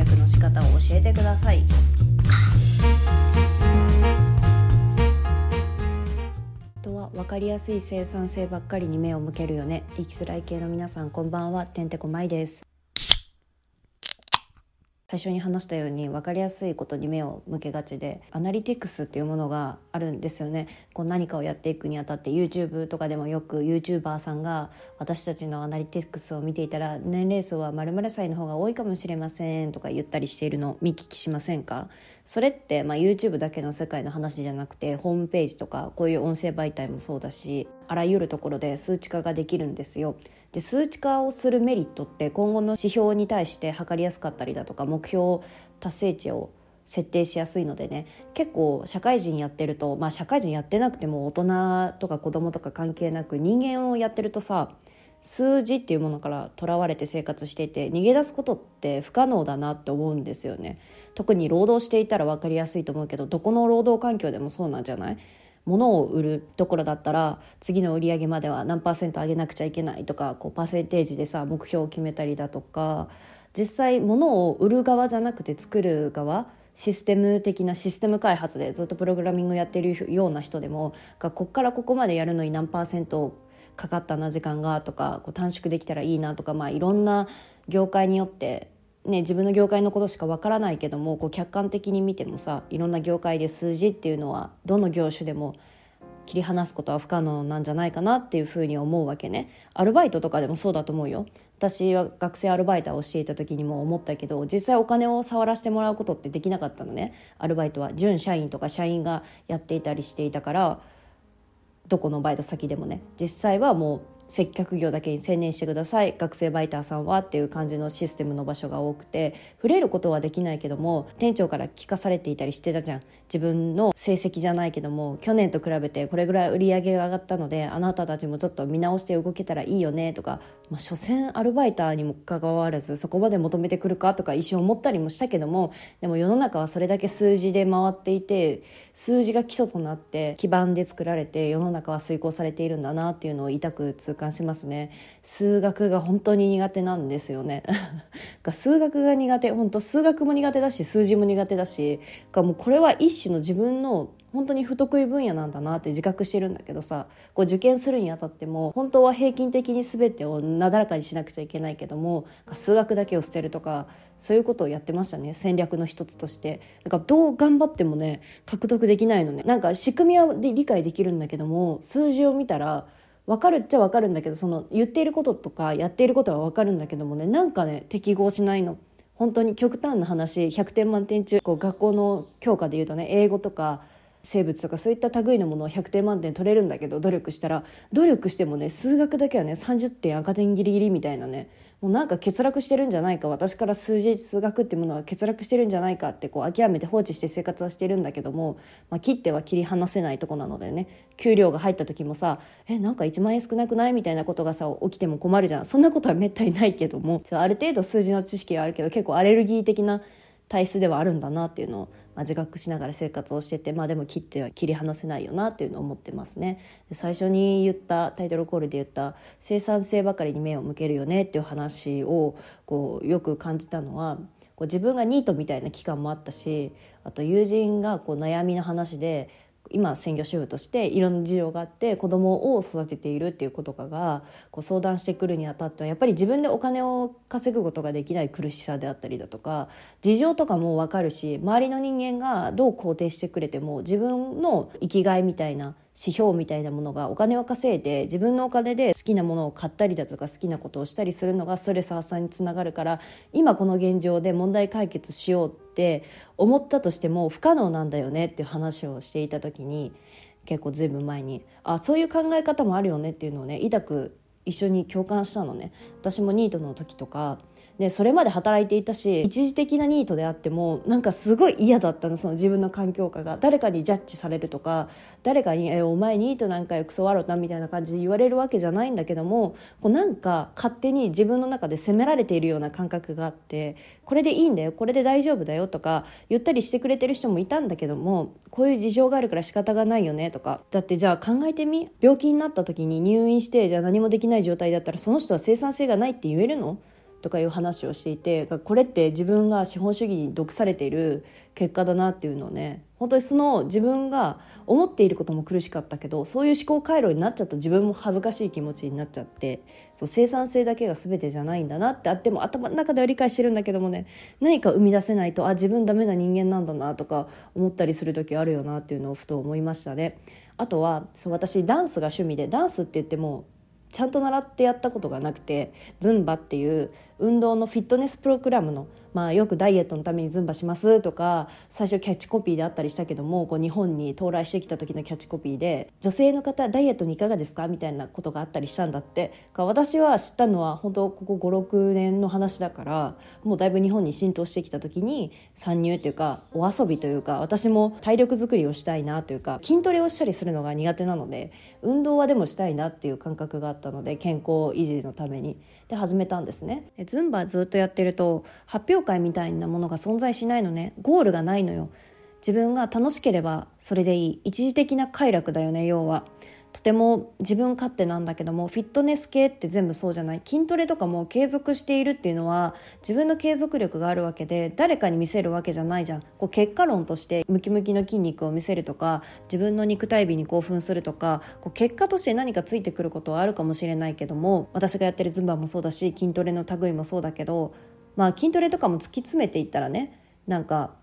略の仕方を教えてください。とは分かりやすい生産性ばっかりに目を向けるよね。生きづらい系の皆さんこんばんは。てんてこまいです。最初に話したように分かりやすいことに目を向けがちでアナリティクスっていうものがあるんですよねこう何かをやっていくにあたって YouTube とかでもよく YouTuber さんが私たちのアナリティクスを見ていたら年齢層は〇〇歳の方が多いかもしれませんとか言ったりしているの見聞きしませんか？それって、まあ、YouTube だけの世界の話じゃなくてホームページとかこういう音声媒体もそうだしあらゆるところで数値化ができるんですよ。で数値化をするメリットって今後の指標に対して測りやすかったりだとか目標達成値を設定しやすいのでね。結構社会人やってるとまあ社会人やってなくても大人とか子供とか関係なく人間をやってるとさ数字っていうものからとらわれて生活していて逃げ出すことって不可能だなって思うんですよね。特に労働していたら分かりやすいと思うけどどこの労働環境でもそうなんじゃない？物を売るところだったら次の売り上げまでは何パーセント上げなくちゃいけないとかこうパーセンテージでさ目標を決めたりだとか実際物を売る側じゃなくて作る側システム的なシステム開発でずっとプログラミングやってるような人でもがこっからここまでやるのに何パーセントかかったな時間がとかこう短縮できたらいいなとか、まあ、いろんな業界によってね、自分の業界のことしかわからないけどもこう客観的に見てもさいろんな業界で数字っていうのはどの業種でも切り離すことは不可能なんじゃないかなっていうふうに思うわけね。アルバイトとかでもそうだと思うよ。私は学生アルバイターをしていた時にも思ったけど実際お金を触らせてもらうことってできなかったのね。アルバイトは準社員とか社員がやっていたりしていたからどこのバイト先でもね。実際はもう接客業だけに専念してください。学生バイターさんはっていう感じのシステムの場所が多くて触れることはできないけども店長から聞かされていたりしてたじゃん。自分の成績じゃないけども去年と比べてこれぐらい売り上げが上がったのであなたたちもちょっと見直して動けたらいいよねとか、まあ、所詮アルバイターにもかかわらずそこまで求めてくるかとか一瞬思ったりもしたけどもでも世の中はそれだけ数字で回っていて数字が基礎となって基盤で作られて世の中は遂行されているんだなっていうのを痛く痛感しますね。数学が本当に苦手なんですよね。数学が苦手本当数学も苦手だし数字も苦手だしもうこれは一種の自分の本当に不得意分野なんだなって自覚してるんだけどさこう受験するにあたっても本当は平均的に全てをなだらかにしなくちゃいけないけども数学だけを捨てるとかそういうことをやってましたね戦略の一つとしてなんかどう頑張ってもね獲得できないのねなんか仕組みは理解できるんだけども数字を見たら分かるっちゃ分かるんだけどその言っていることとかやっていることは分かるんだけどもねなんかね適合しないの。本当に極端な話100点満点中こう学校の教科でいうとね英語とか生物とかそういった類のものを100点満点取れるんだけど努力したら努力してもね数学だけはね30点赤点ギリギリみたいなねもうなんか欠落してるんじゃないか私から数字数学っていうものは欠落してるんじゃないかってこう諦めて放置して生活はしてるんだけども、まあ、切っては切り離せないとこなのでね給料が入った時もさえなんか1万円少なくないみたいなことがさ起きても困るじゃん。そんなことはめったにないけどもある程度数字の知識はあるけど結構アレルギー的な体質ではあるんだなっていうのを、まあ、自覚しながら生活をしてて、まあ、でも切っては切り離せないよなっていうのを思ってますね。最初に言ったタイトルコールで言った生産性ばかりに目を向けるよねっていう話をこうよく感じたのはこう自分がニートみたいな期間もあったしあと友人がこう悩みの話で今専業主婦としていろんな事情があって子供を育てているっていう子とかがこう相談してくるにあたってはやっぱり自分でお金を稼ぐことができない苦しさであったりだとか事情とかも分かるし周りの人間がどう肯定してくれても自分の生きがいみたいな指標みたいなものがお金を稼いで自分のお金で好きなものを買ったりだとか好きなことをしたりするのがストレス発散につながるから今この現状で問題解決しようって思ったとしても不可能なんだよねっていう話をしていた時に結構ずいぶん前にあそういう考え方もあるよねっていうのをね痛く一緒に共感したのね。私もニートの時とかでそれまで働いていたし一時的なニートであってもなんかすごい嫌だったのその自分の環境下が。誰かにジャッジされるとか誰かに「えお前ニートなんかよクソワロな」みたいな感じで言われるわけじゃないんだけどもこうなんか勝手に自分の中で責められているような感覚があってこれでいいんだよこれで大丈夫だよとか言ったりしてくれてる人もいたんだけどもこういう事情があるから仕方がないよねとか。だってじゃあ考えてみ。病気になった時に入院してじゃあ何もできない状態だったらその人は生産性がないって言えるの？とかいう話をしていてこれって自分が資本主義に毒されている結果だなっていうのをね本当にその自分が思っていることも苦しかったけどそういう思考回路になっちゃった自分も恥ずかしい気持ちになっちゃってそう生産性だけが全てじゃないんだなってあっても頭の中では理解してるんだけどもね何か生み出せないとあ自分ダメな人間なんだなとか思ったりする時あるよなっていうのをふと思いましたね。あとはそう私ダンスが趣味でダンスって言ってもちゃんと習ってやったことがなくてズンバっていう運動のフィットネスプログラムのまあ、よくダイエットのためにズンバしますとか最初キャッチコピーであったりしたけどもこう日本に到来してきた時のキャッチコピーで女性の方ダイエットにいかがですかみたいなことがあったりしたんだって。私は知ったのは本当ここ56年の話だからもうだいぶ日本に浸透してきた時に参入というかお遊びというか私も体力づくりをしたいなというか筋トレをしたりするのが苦手なので運動はでもしたいなっていう感覚があったので健康維持のために。で始めたんですね。ズンバずっとやってると発表会みたいなものが存在しないのね。ゴールがないのよ。自分が楽しければそれでいい。一時的な快楽だよね要は。とても自分勝手なんだけどもフィットネス系って全部そうじゃない。筋トレとかも継続しているっていうのは自分の継続力があるわけで誰かに見せるわけじゃないじゃん。こう結果論としてムキムキの筋肉を見せるとか自分の肉体美に興奮するとかこう結果として何かついてくることはあるかもしれないけども私がやってるズンバもそうだし筋トレの類もそうだけどまあ筋トレとかも突き詰めていったらねなんか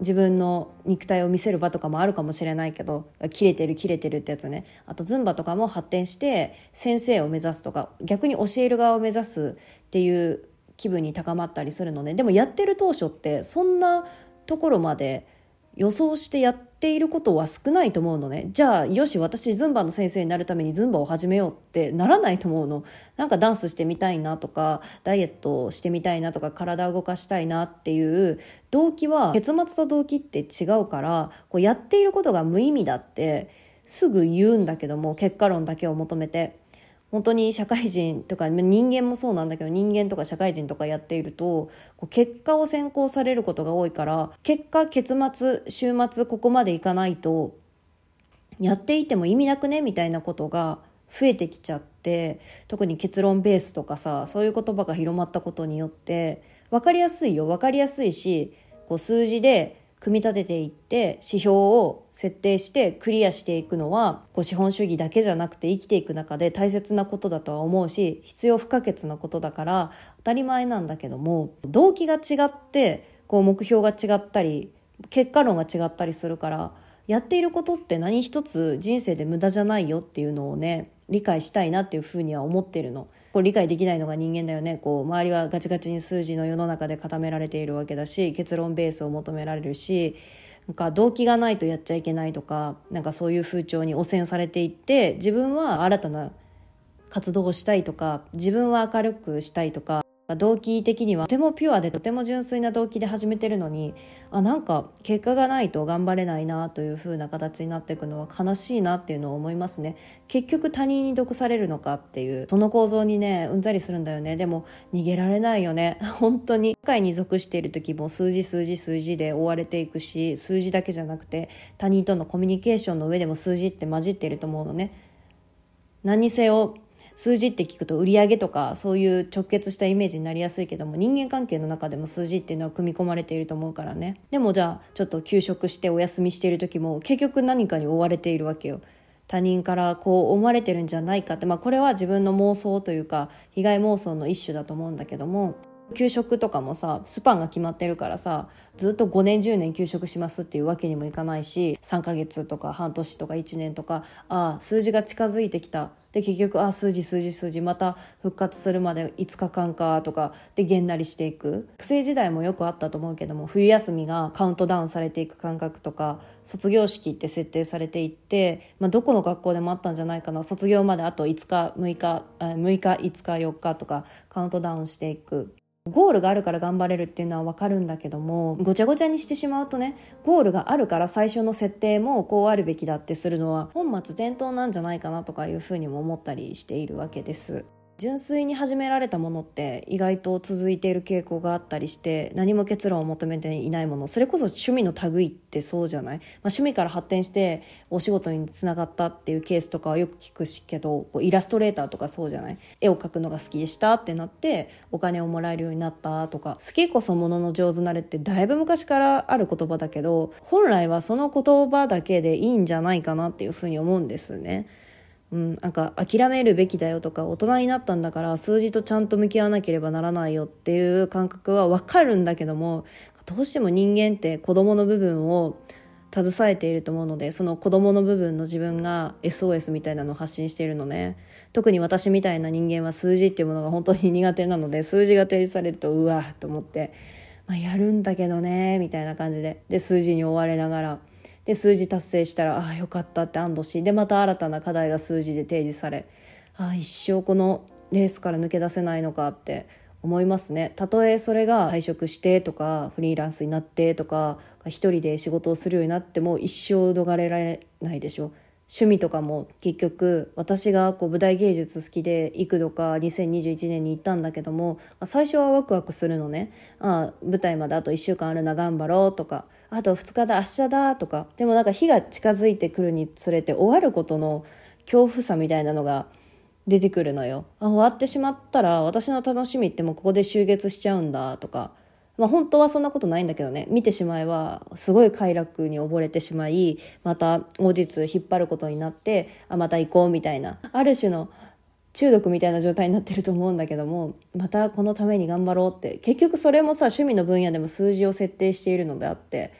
自分の肉体を見せる場とかもあるかもしれないけど切れてる切れてるってやつね。あとズンバとかも発展して先生を目指すとか逆に教える側を目指すっていう気分に高まったりするのででもやってる当初ってそんなところまで予想してやっていることは少ないと思うのね。じゃあよし私ズンバの先生になるためにズンバを始めようってならないと思うの。なんかダンスしてみたいなとかダイエットしてみたいなとか体を動かしたいなっていう動機は結末と動機って違うからこうやっていることが無意味だってすぐ言うんだけども結果論だけを求めて。本当に社会人とか人間もそうなんだけど人間とか社会人とかやっていると結果を先行されることが多いから結果結末週末ここまでいかないとやっていても意味なくね？みたいなことが増えてきちゃって特に結論ベースとかさそういう言葉が広まったことによって分かりやすいよ。分かりやすいしこう数字で組み立てていって指標を設定してクリアしていくのはこう資本主義だけじゃなくて生きていく中で大切なことだとは思うし必要不可欠なことだから当たり前なんだけども動機が違ってこう目標が違ったり結果論が違ったりするからやっていることって何一つ人生で無駄じゃないよっていうのをね理解したいなっていうふうには思ってるの。こう理解できないのが人間だよね。こう周りはガチガチに数字の世の中で固められているわけだし結論ベースを求められるしなんか動機がないとやっちゃいけないとかなんかそういう風潮に汚染されていって自分は新たな活動をしたいとか自分は明るくしたいとか動機的にはとてもピュアでとても純粋な動機で始めてるのにあなんか結果がないと頑張れないなという風な形になっていくのは悲しいなっていうのを思いますね。結局他人に毒されるのかっていうその構造にねうんざりするんだよね。でも逃げられないよね。本当に。社会に属している時も数字数字数字で追われていくし数字だけじゃなくて他人とのコミュニケーションの上でも数字って混じっていると思うのね。何にせよ数字って聞くと売り上げとかそういう直結したイメージになりやすいけども人間関係の中でも数字っていうのは組み込まれていると思うからね。でもじゃあちょっと休職してお休みしている時も結局何かに追われているわけよ。他人からこう思われてるんじゃないかって、まあ、これは自分の妄想というか被害妄想の一種だと思うんだけども給食とかもさスパンが決まってるからさずっと5年10年休職しますっていうわけにもいかないし3ヶ月とか半年とか1年とかああ数字が近づいてきた。で結局あ数字数字数字また復活するまで5日間かとかでげんなりしていく。学生時代もよくあったと思うけども冬休みがカウントダウンされていく感覚とか卒業式って設定されていって、まあ、どこの学校でもあったんじゃないかな。卒業まであと5日6日6日5日4日とかカウントダウンしていく。ゴールがあるから頑張れるっていうのは分かるんだけどもごちゃごちゃにしてしまうとねゴールがあるから最初の設定もこうあるべきだってするのは本末転倒なんじゃないかなとかいうふうにも思ったりしているわけです。純粋に始められたものって意外と続いている傾向があったりして何も結論を求めていないものそれこそ趣味の類ってそうじゃない、まあ、趣味から発展してお仕事につながったっていうケースとかはよく聞くしけどこうイラストレーターとかそうじゃない？絵を描くのが好きでしたってなってお金をもらえるようになったとか。好きこそものの上手なれってだいぶ昔からある言葉だけど本来はその言葉だけでいいんじゃないかなっていうふうに思うんですね。うん、なんか諦めるべきだよとか大人になったんだから数字とちゃんと向き合わなければならないよっていう感覚は分かるんだけどもどうしても人間って子どもの部分を携えていると思うのでその子どもの部分の自分が SOS みたいなのを発信しているのね。特に私みたいな人間は数字っていうものが本当に苦手なので数字が提示されるとうわっと思って、まあ、やるんだけどねみたいな感じで。で数字に追われながら。で数字達成したらああよかったって安堵しでまた新たな課題が数字で提示されああ一生このレースから抜け出せないのかって思いますね。たとえそれが退職してとかフリーランスになってとか一人で仕事をするようになっても一生逃れられないでしょ趣味とかも結局私がこう舞台芸術好きで幾度か2021年に行ったんだけども最初はワクワクするのね。あ舞台まであと1週間あるな頑張ろうとか。あと2日だ明日だとか。でもなんか日が近づいてくるにつれて終わることの恐怖さみたいなのが出てくるのよ。あ終わってしまったら私の楽しみってもうここで終結しちゃうんだとか。まあ、本当はそんなことないんだけどね見てしまえばすごい快楽に溺れてしまいまた後日引っ張ることになってあまた行こうみたいなある種の中毒みたいな状態になってると思うんだけどもまたこのために頑張ろうって結局それもさ趣味の分野でも数字を設定しているのであって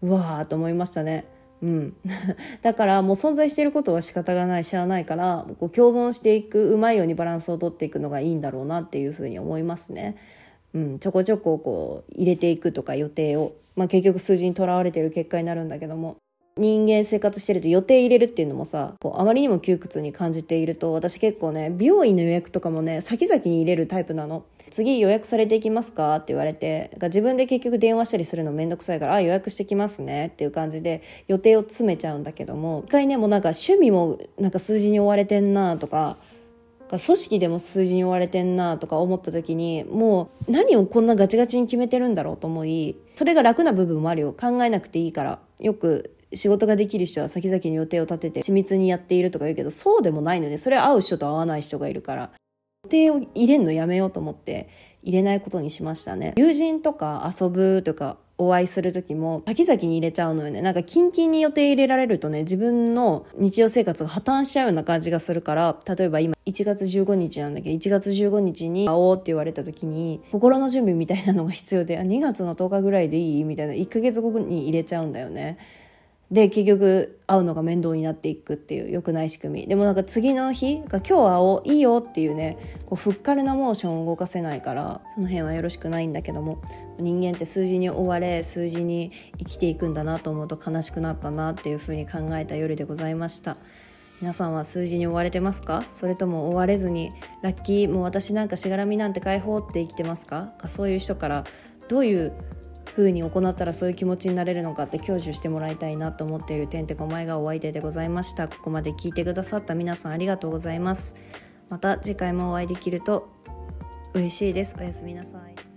うわーと思いましたね。うん、だからもう存在していることは仕方がないしゃあないからこう共存していくうまいようにバランスをとっていくのがいいんだろうなっていうふうに思いますね。うん、ちょこちょここう入れていくとか予定を、まあ、結局数字にとらわれてる結果になるんだけども。人間生活してると予定入れるっていうのもさこうあまりにも窮屈に感じていると私結構ね美容院の予約とかもね先々に入れるタイプなの。次予約されていきますか？って言われて自分で結局電話したりするの面倒くさいからあ予約してきますね。っていう感じで予定を詰めちゃうんだけども一回ねもうなんか趣味もなんか数字に追われてんなとか組織でも数字に追われてんなとか思った時にもう何をこんなガチガチに決めてるんだろうと思いそれが楽な部分もあるよ考えなくていいから。よく仕事ができる人は先々に予定を立てて緻密にやっているとか言うけどそうでもないのでそれは合う人と合わない人がいるから。予定を入れんのやめようと思って入れないことにしましたね。友人とか遊ぶとかお会いする時も先々に入れちゃうのよね。なんかキンキンに予定入れられるとね自分の日常生活が破綻しちゃうような感じがするから例えば今1月15日なんだけど1月15日に会おうって言われた時に心の準備みたいなのが必要で2月の10日ぐらいでいい？みたいな1ヶ月後に入れちゃうんだよね。で結局会うのが面倒になっていくっていう良くない仕組み。でもなんか次の日が今日会おういいよっていうねこうふっかるなモーションを動かせないからその辺はよろしくないんだけども。人間って数字に追われ数字に生きていくんだなと思うと悲しくなったなっていうふうに考えた夜でございました。皆さんは数字に追われてますか？それとも追われずにラッキーもう私なんかしがらみなんて解放って生きてますか？そういう人からどういう風に行ったらそういう気持ちになれるのかって享受してもらいたいなと思っているてんてこまいがお相手でございました。ここまで聞いてくださった皆さんありがとうございます。また次回もお会いできると嬉しいです。おやすみなさい。